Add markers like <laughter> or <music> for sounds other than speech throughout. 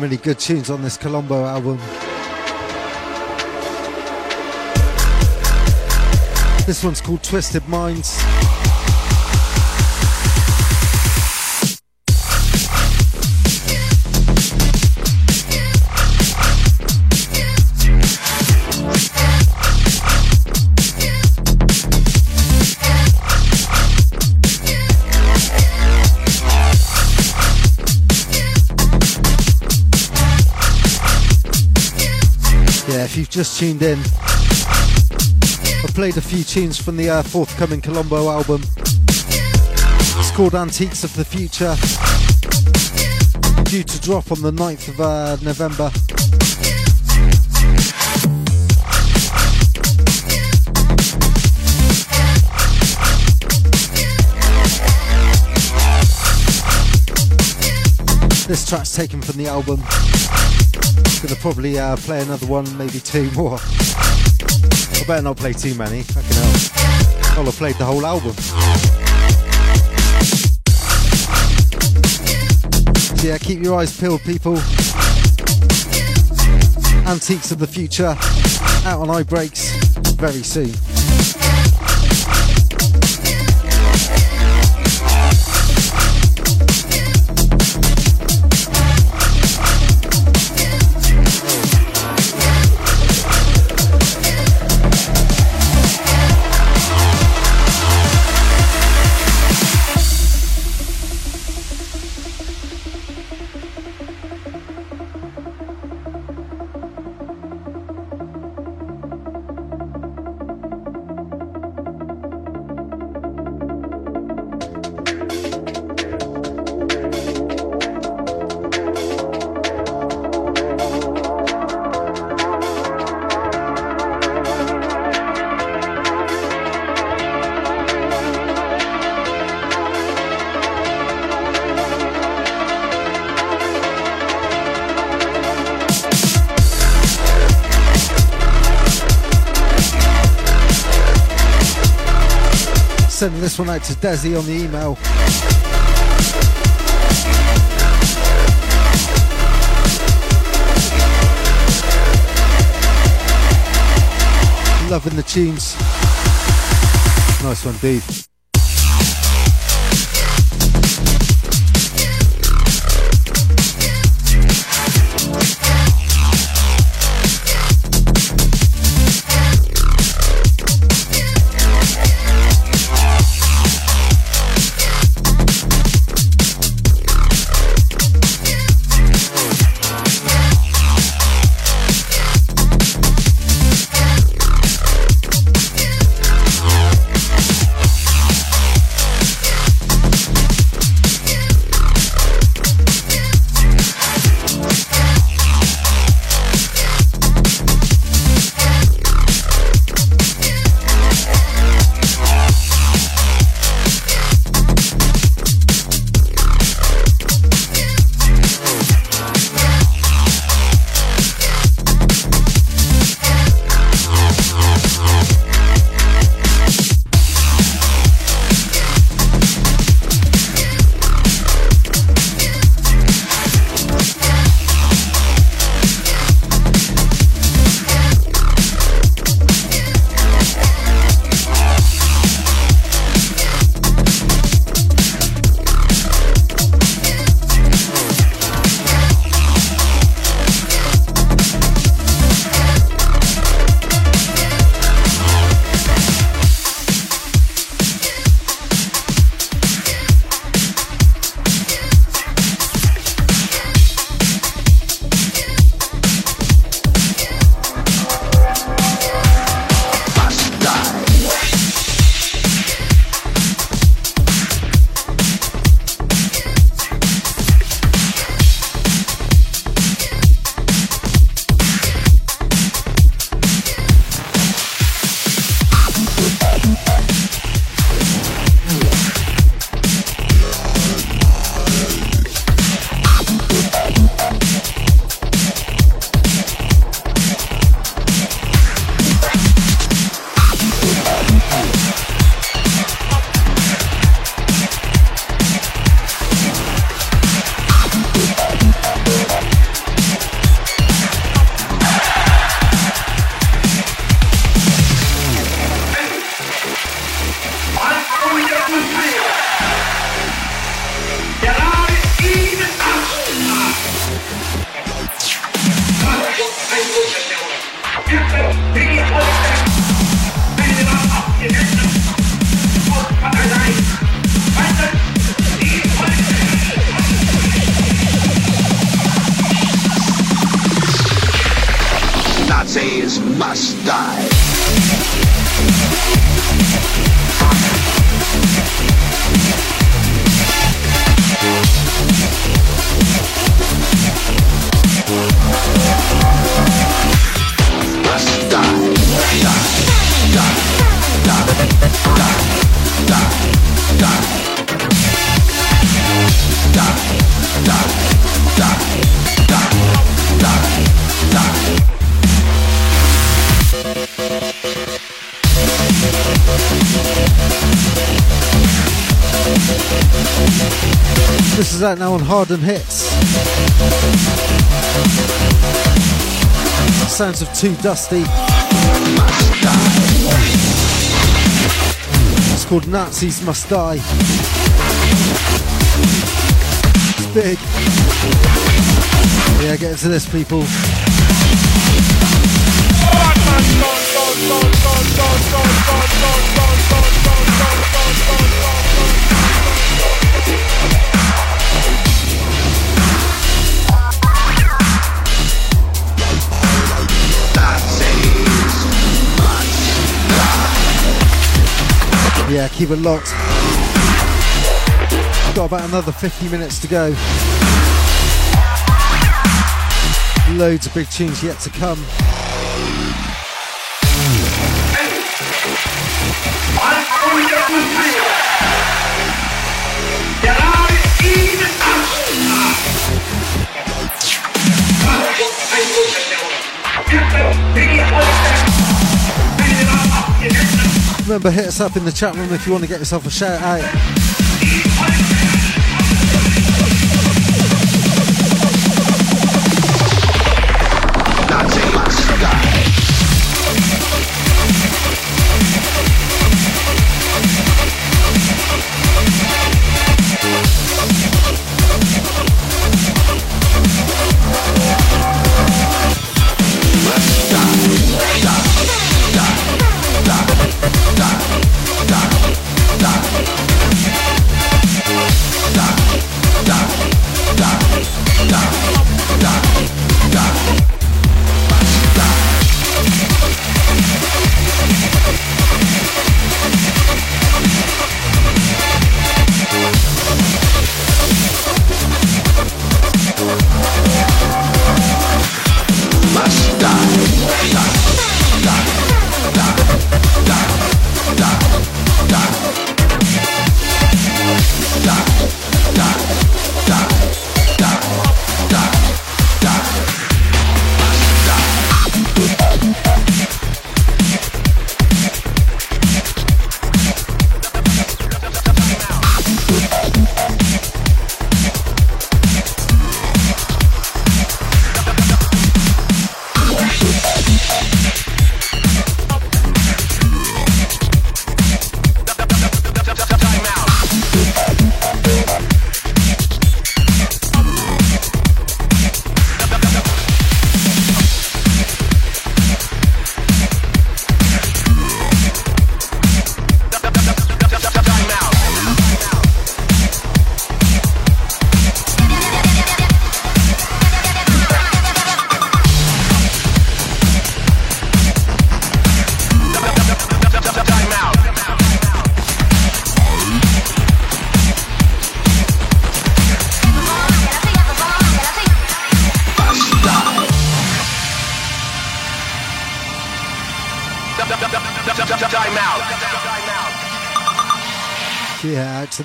Many good tunes on this Colombo album. This one's called Twisted Minds. You've just tuned in, I played a few tunes from the uh, forthcoming Colombo album. It's called Antiques of the Future, due to drop on the 9th of uh, November. This track's taken from the album. Gonna probably uh, play another one, maybe two more. I better not play too many. Fucking hell. I'll have played the whole album. So yeah, keep your eyes peeled, people. Antiques of the Future out on iBreaks very soon. One out to Desi on the email. Loving the tunes. Nice one, dude. This is out now on Harden Hits. Sounds of Too Dusty. It's called Nazis Must Die. It's big. Yeah, get into this, people. Yeah, keep it locked. Got about another 50 minutes to go. Loads of big tunes yet to come. Remember, hit us up in the chat room if you want to get yourself a shout out.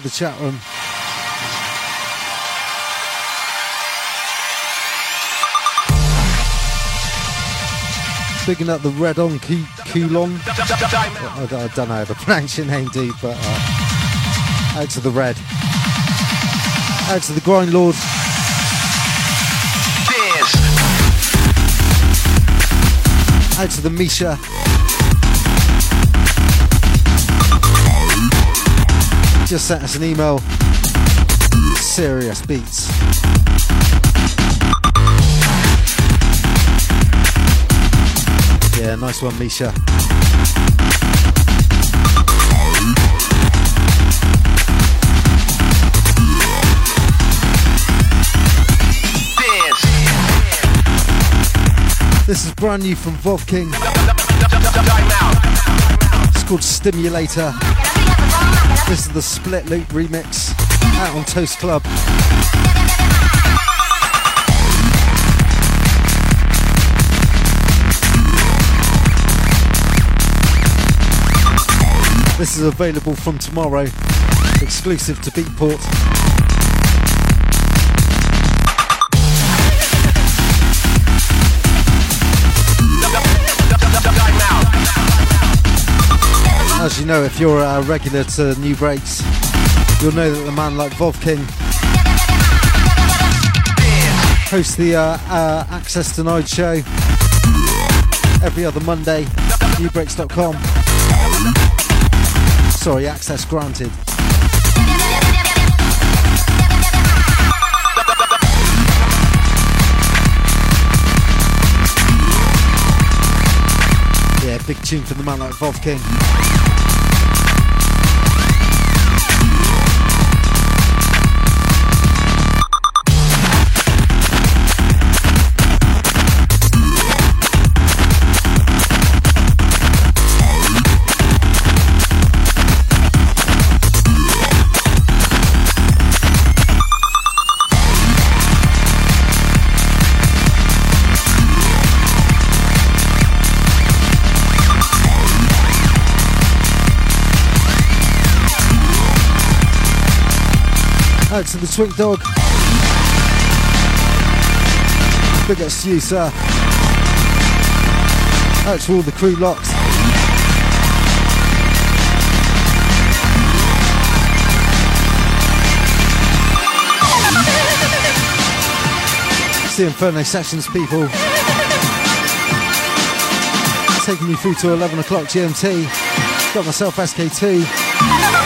The chat room. Bigging up the Red on Coulon. I, I don't know how to <laughs> pronounce your name, dude, but uh, out to the Red. Out to the Grind Lord. Out to the Misha. Just sent us an email. Serious beats. Yeah, nice one, Misha. This is brand new from Vov King. It's called Stimulator. This is the Split Loop remix out on Toast Club. This is available from tomorrow, exclusive to Beatport. As you know, if you're a regular to Nubreaks, you'll know that the man like Vov King hosts the uh, uh, Access Denied show every other Monday, nubreaks.com. Sorry, access granted. Big tune for the man like Vov Out to the Twink Dog. Big ups to you, sir. Out to all the crew locks. It's the Inferno Sessions, people. Taking you through to 11 o'clock GMT. Got myself SK2.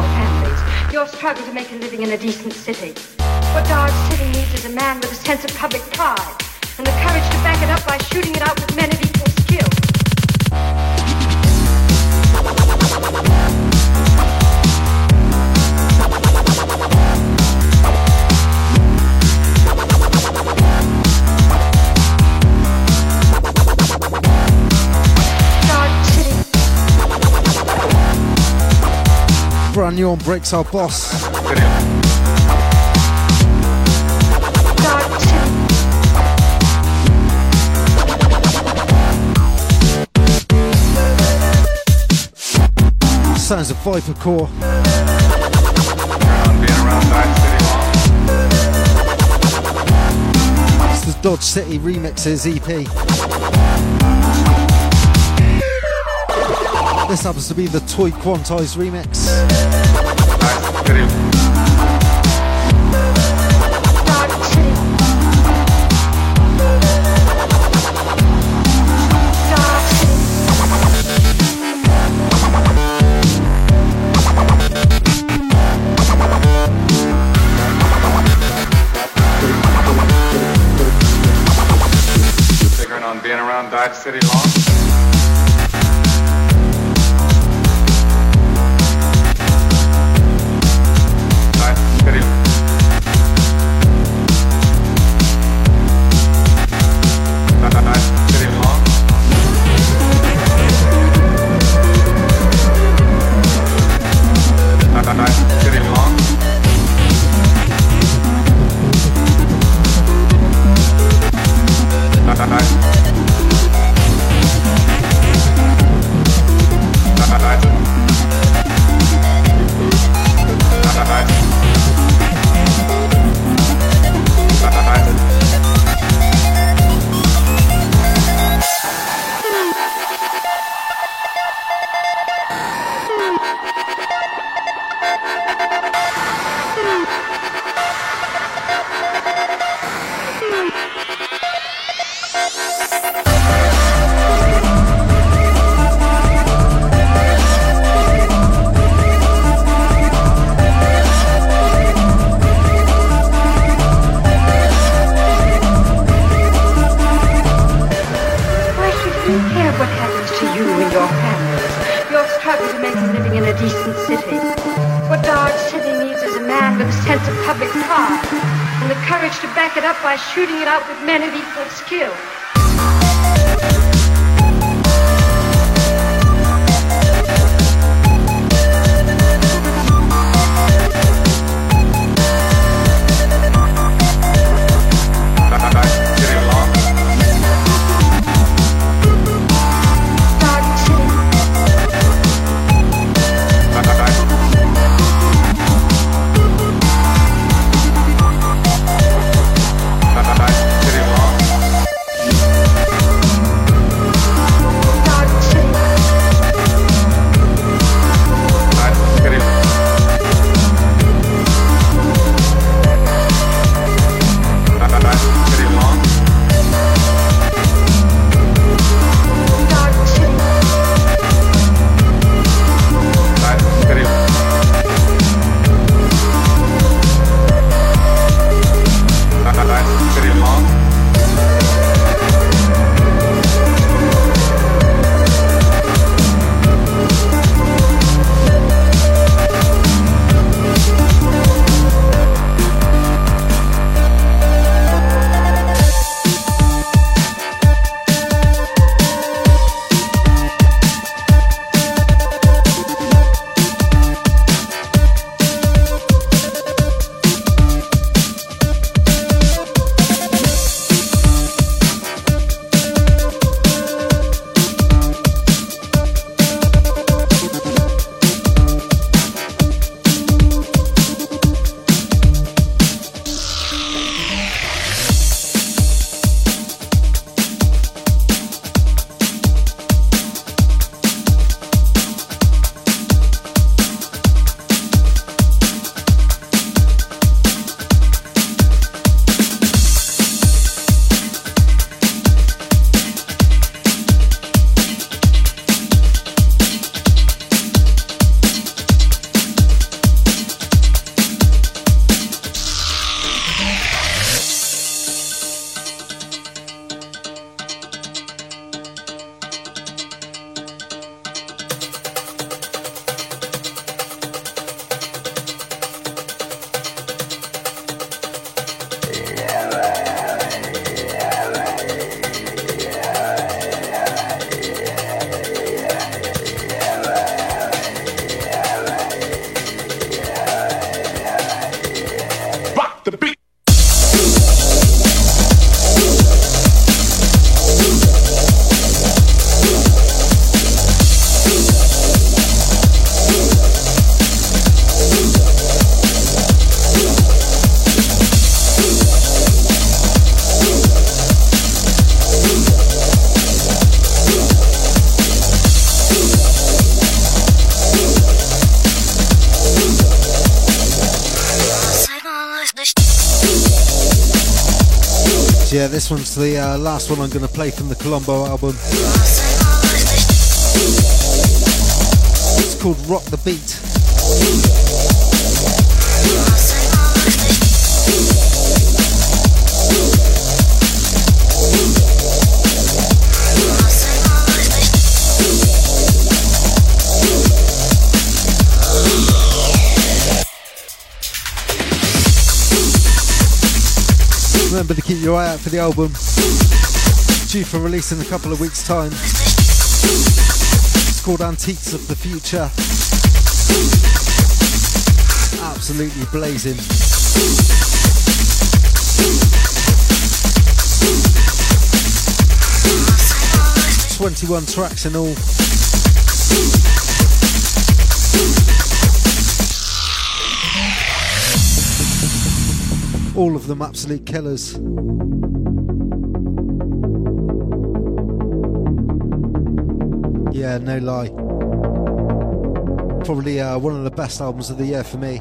your families, your struggle to make a living in a decent city. What Dodge City needs is a man with a sense of public pride and the courage to back it up by shooting it out with men of. brand new on Breaks Our Boss. Sounds of Viper Core. It's the Dodge City Remixes EP. This happens to be the Toy Quantize remix. This one's the uh, last one I'm going to play from the Colombo album. It's called Rock the Beat. Remember to keep your eye out for the album. Due for release in a couple of weeks' time. It's called Antiques of the Future. Absolutely blazing. 21 tracks in all. All of them absolute killers. Yeah, no lie. Probably uh, one of the best albums of the year for me.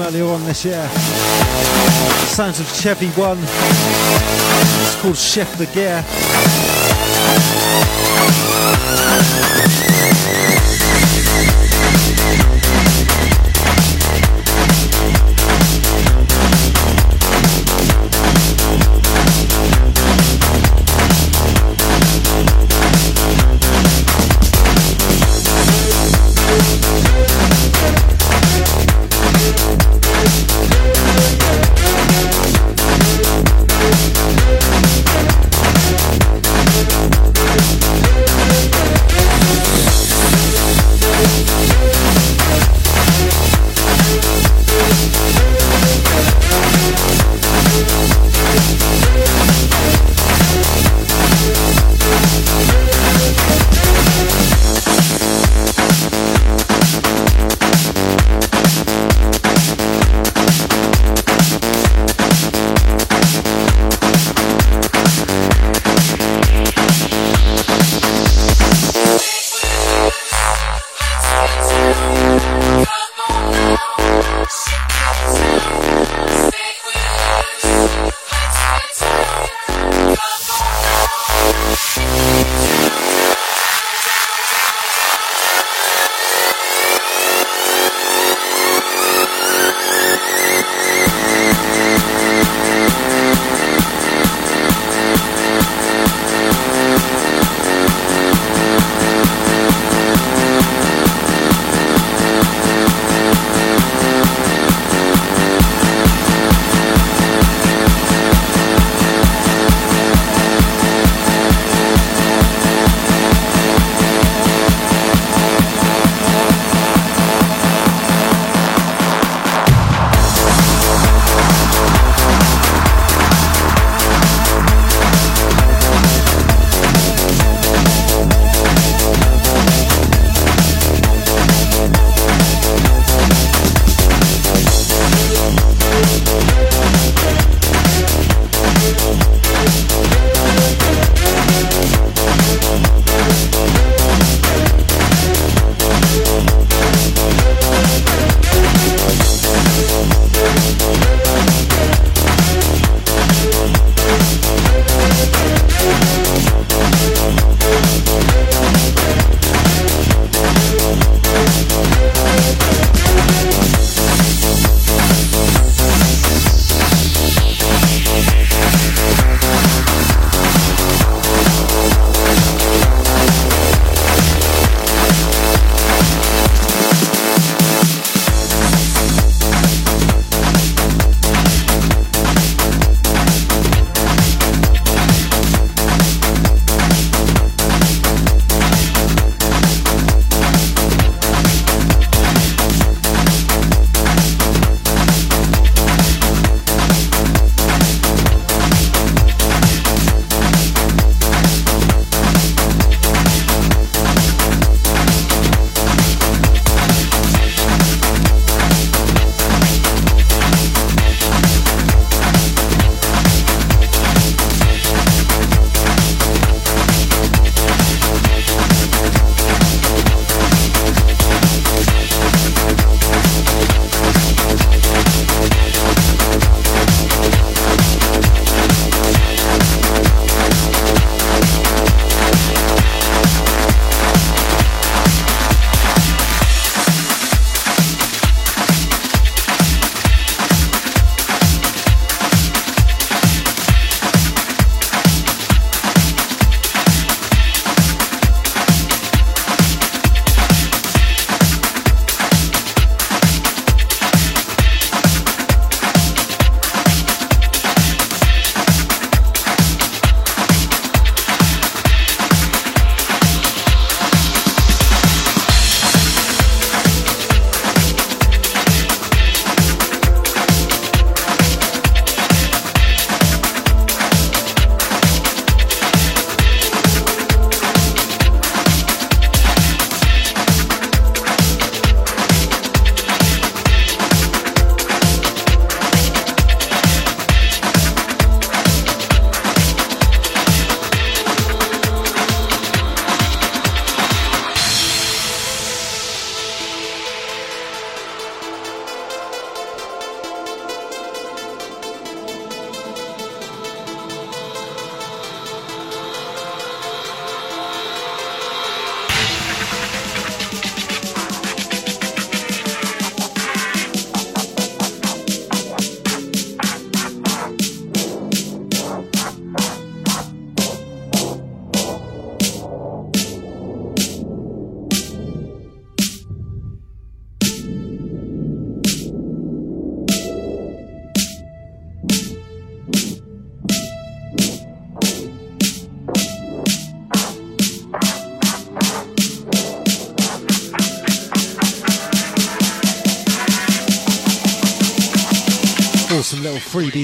Earlier on this year. Sounds of Chevy 1. It's called Shift the Gear.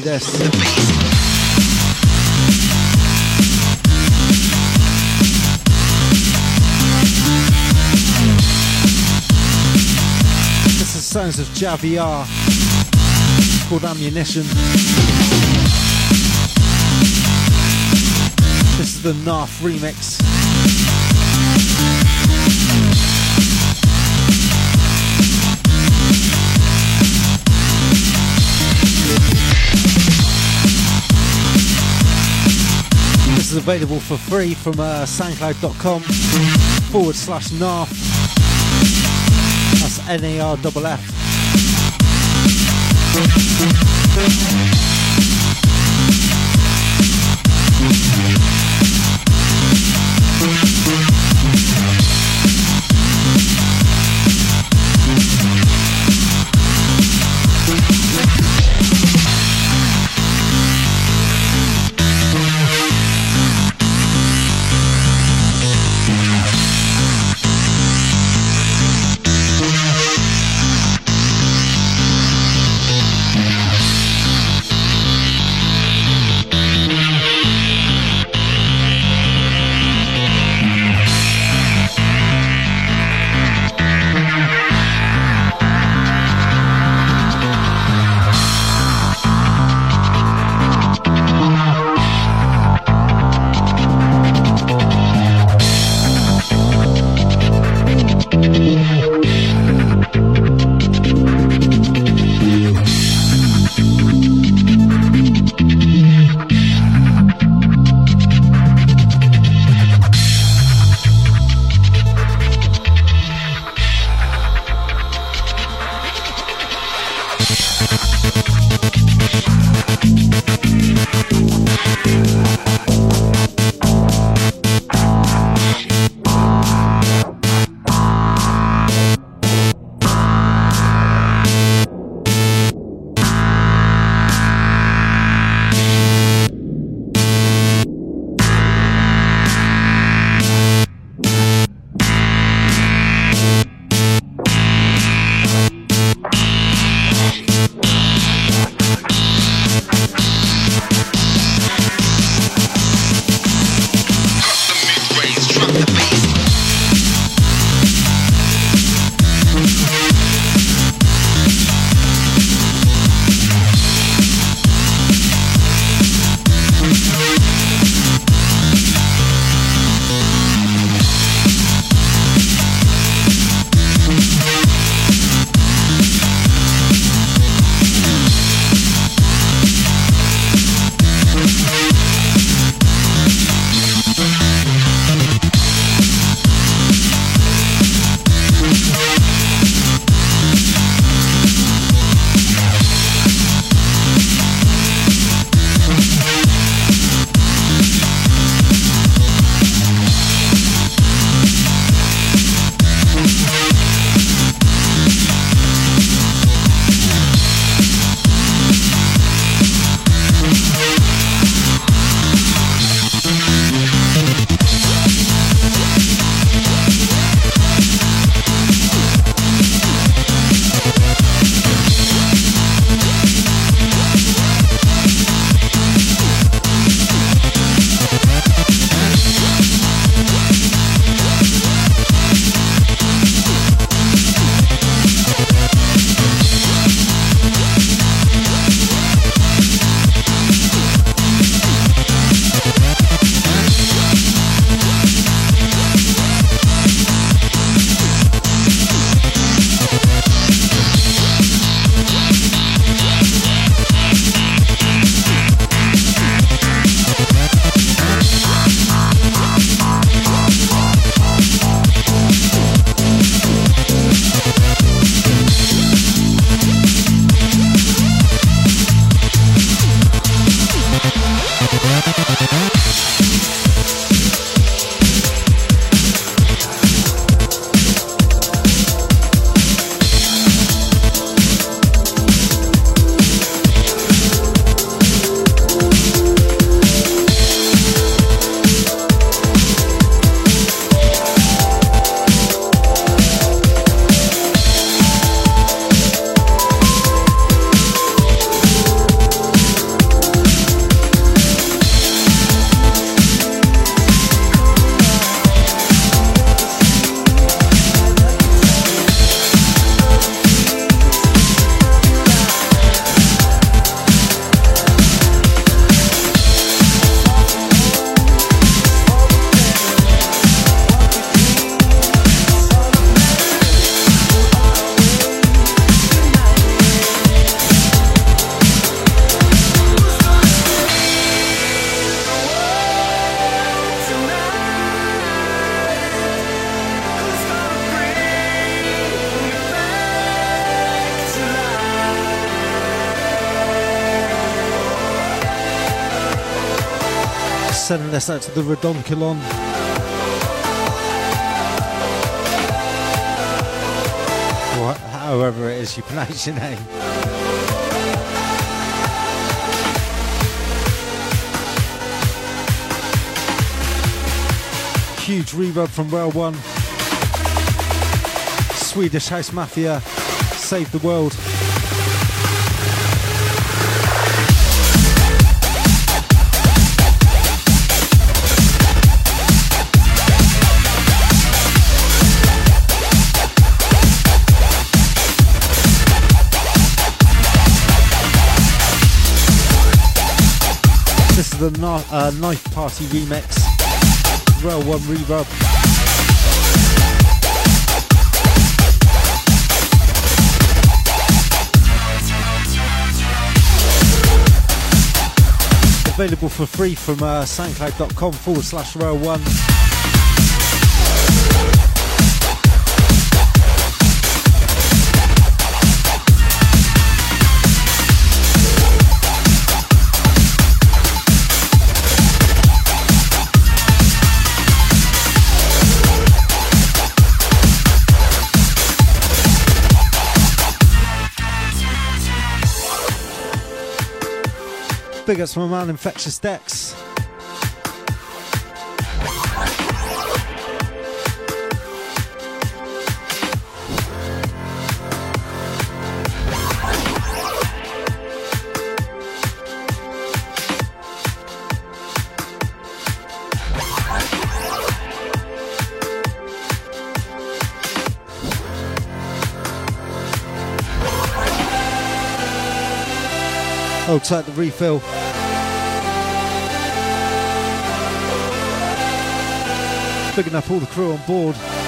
This. This is sounds of Javier called Ammunition. This is the Narf remix. Is available for free from uh, soundcloud.com forward slash NARF. That's N A R F F. Sending this out to the Redonkulon. Or however it is you pronounce your name. Huge reverb from Rail 1. Swedish House Mafia. Save the world. The uh, Knife Party remix. Rail 1 reverb. available for free from uh, soundcloud.com forward slash rail one. Big ups my man Infectious Dex. Hold tight the refill. Big enough all the crew on board.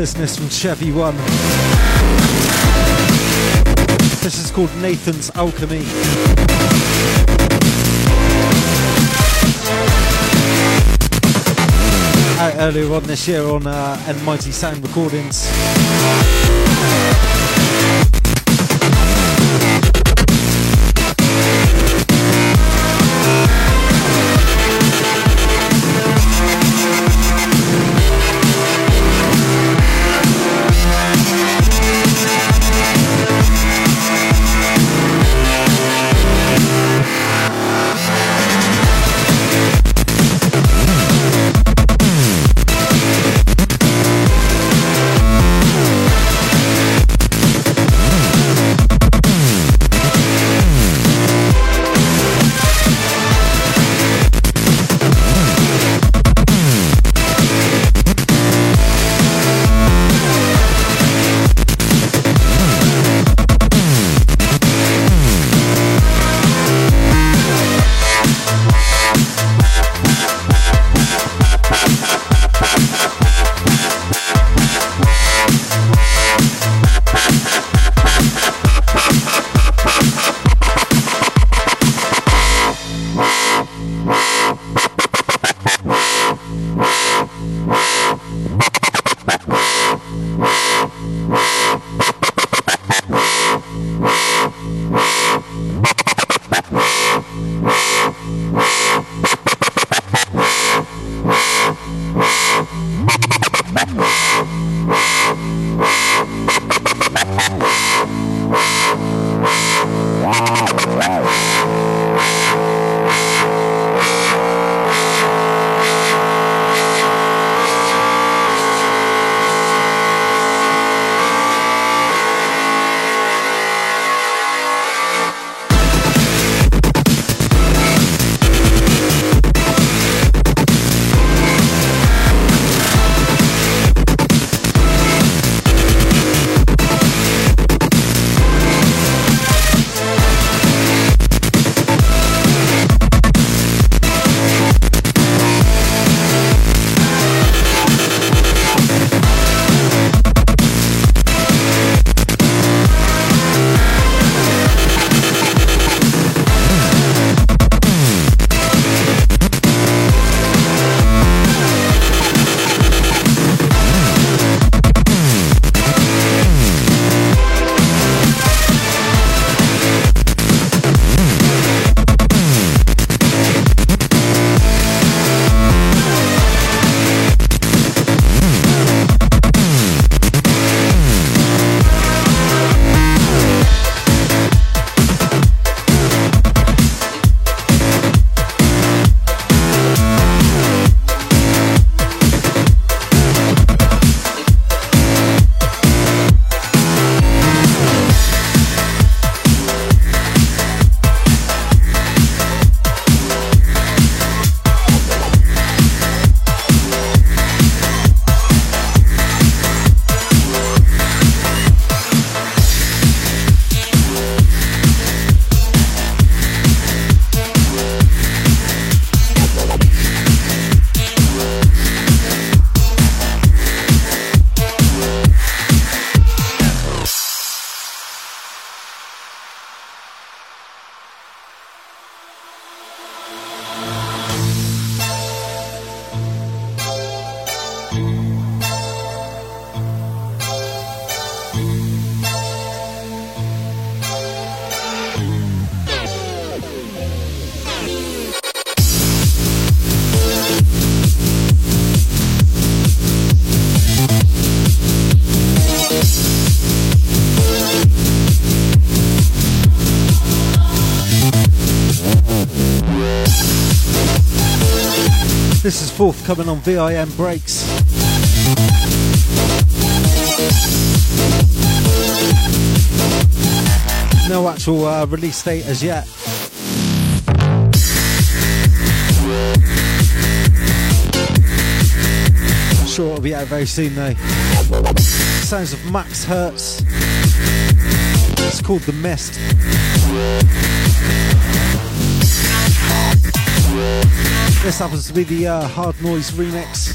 Business from Chevy One. This is called Nathan's Alchemy. Out earlier on this year on uh, Mighty Sound Recordings. This is forthcoming on VIM Breaks. No actual uh, release date as yet. I'm sure it'll be out very soon though. Sounds of Max Hertz. It's called The Mist. This happens to be the uh, Hard Noise remix.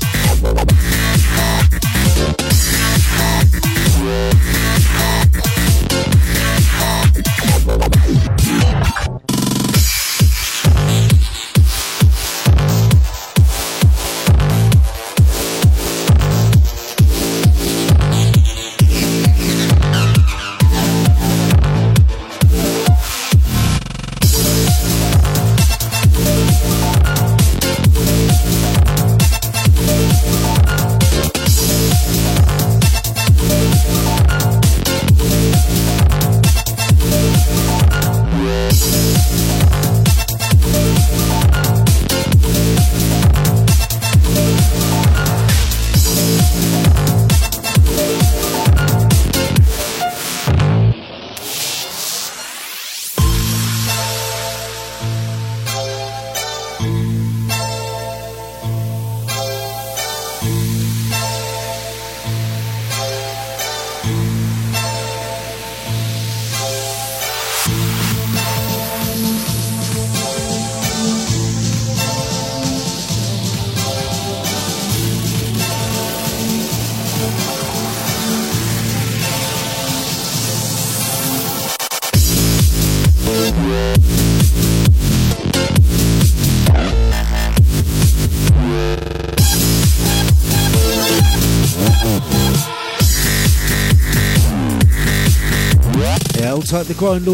The grind.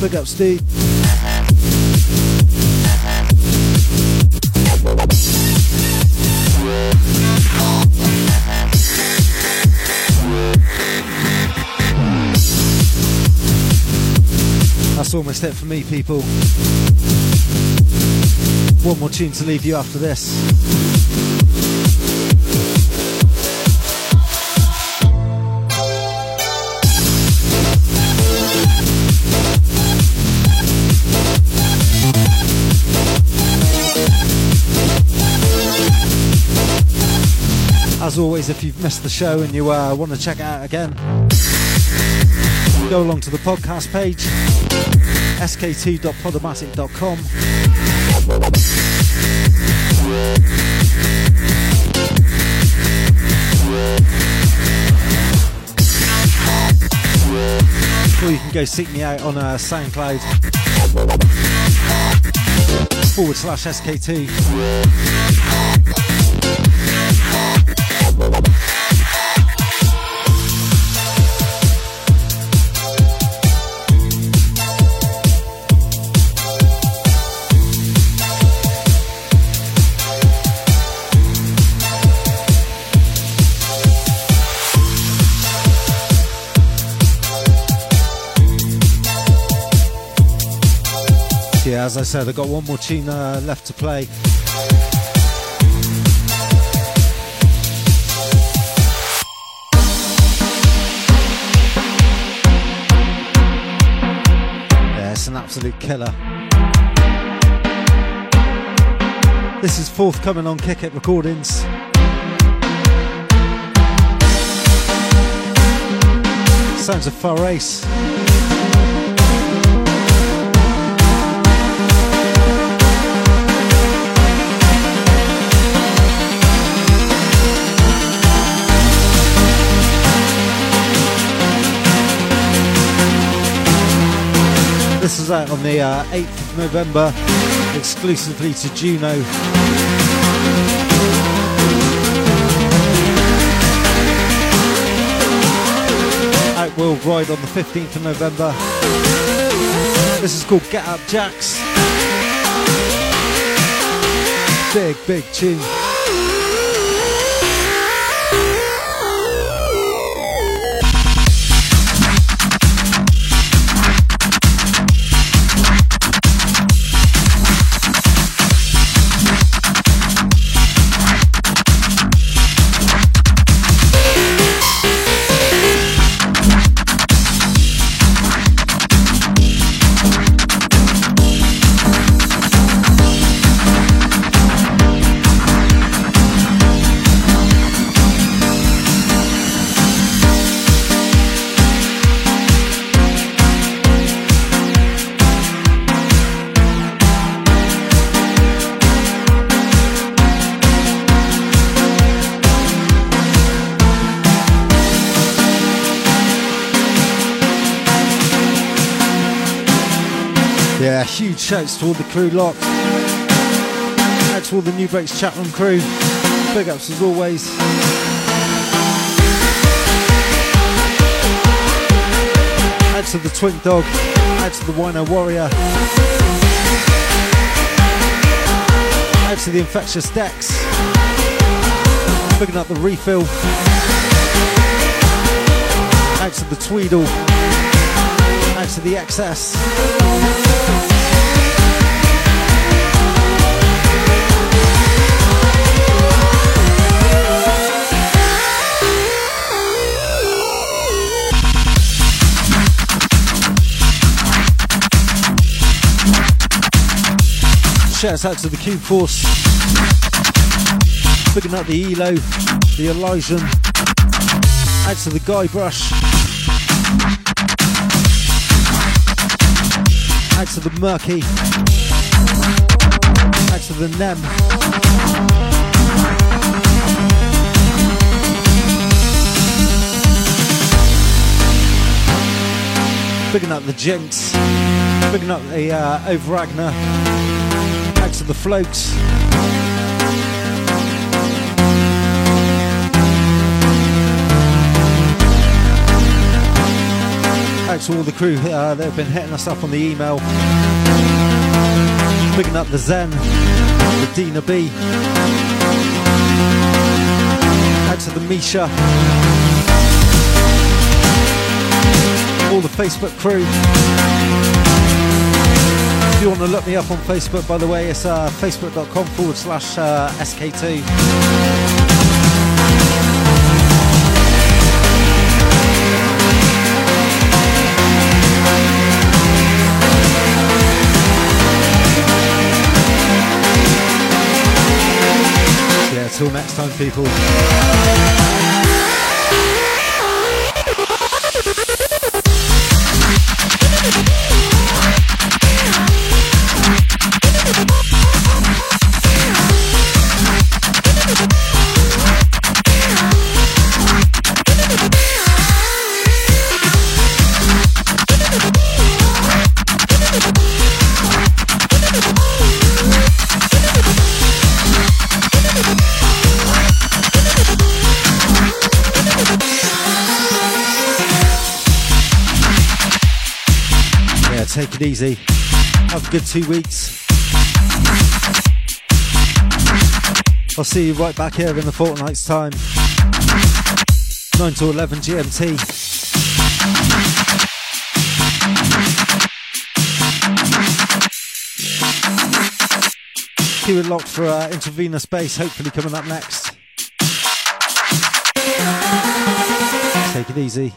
Big up Steve. That's almost it for me, people. One more tune to leave you after this. As always, if you've missed the show and you uh, want to check it out again, go along to the podcast page, sk2.podomatic.com. Or you can go seek me out on uh, SoundCloud forward slash SK2. Yeah, as I said, I've got one more tune uh, left to play. Yeah, it's an absolute killer. This is forthcoming on Kick It Recordings. Sounds of Far Ace. This is out on the uh, 8th of November, exclusively to Juno. Out worldwide on the 15th of November. This is called Get Up Jacks. Big, big tune. Yeah, huge shouts to all the crew lot. Out to all the Nubreaks chat crew. Big ups as always. Out to the Twink Dog. Out to the Wino Warrior. Out to the Infectious Dex. Picking up the refill. Out to the Tweedle. Out to the XS. Shouts out to the Cube Force. Picking up the Elo, the Elysian. Out to the Guybrush. Out to the Murky. Out to the Nem. Picking up the Jinx. Picking up the uh, to the Floats. Out to all the crew uh, that have been hitting us up on the email. Picking up the Zen, the Dina B. Out to the Misha. All the Facebook crew. If you want to look me up on Facebook, by the way, it's uh, facebook.com forward slash uh, SK2. Yeah, till next time, people. Easy. Have a good two weeks. I'll see you right back here in the fortnight's time. 9 to 11 GMT. Keep it locked for uh, intravenous bass, hopefully coming up next. Take it easy.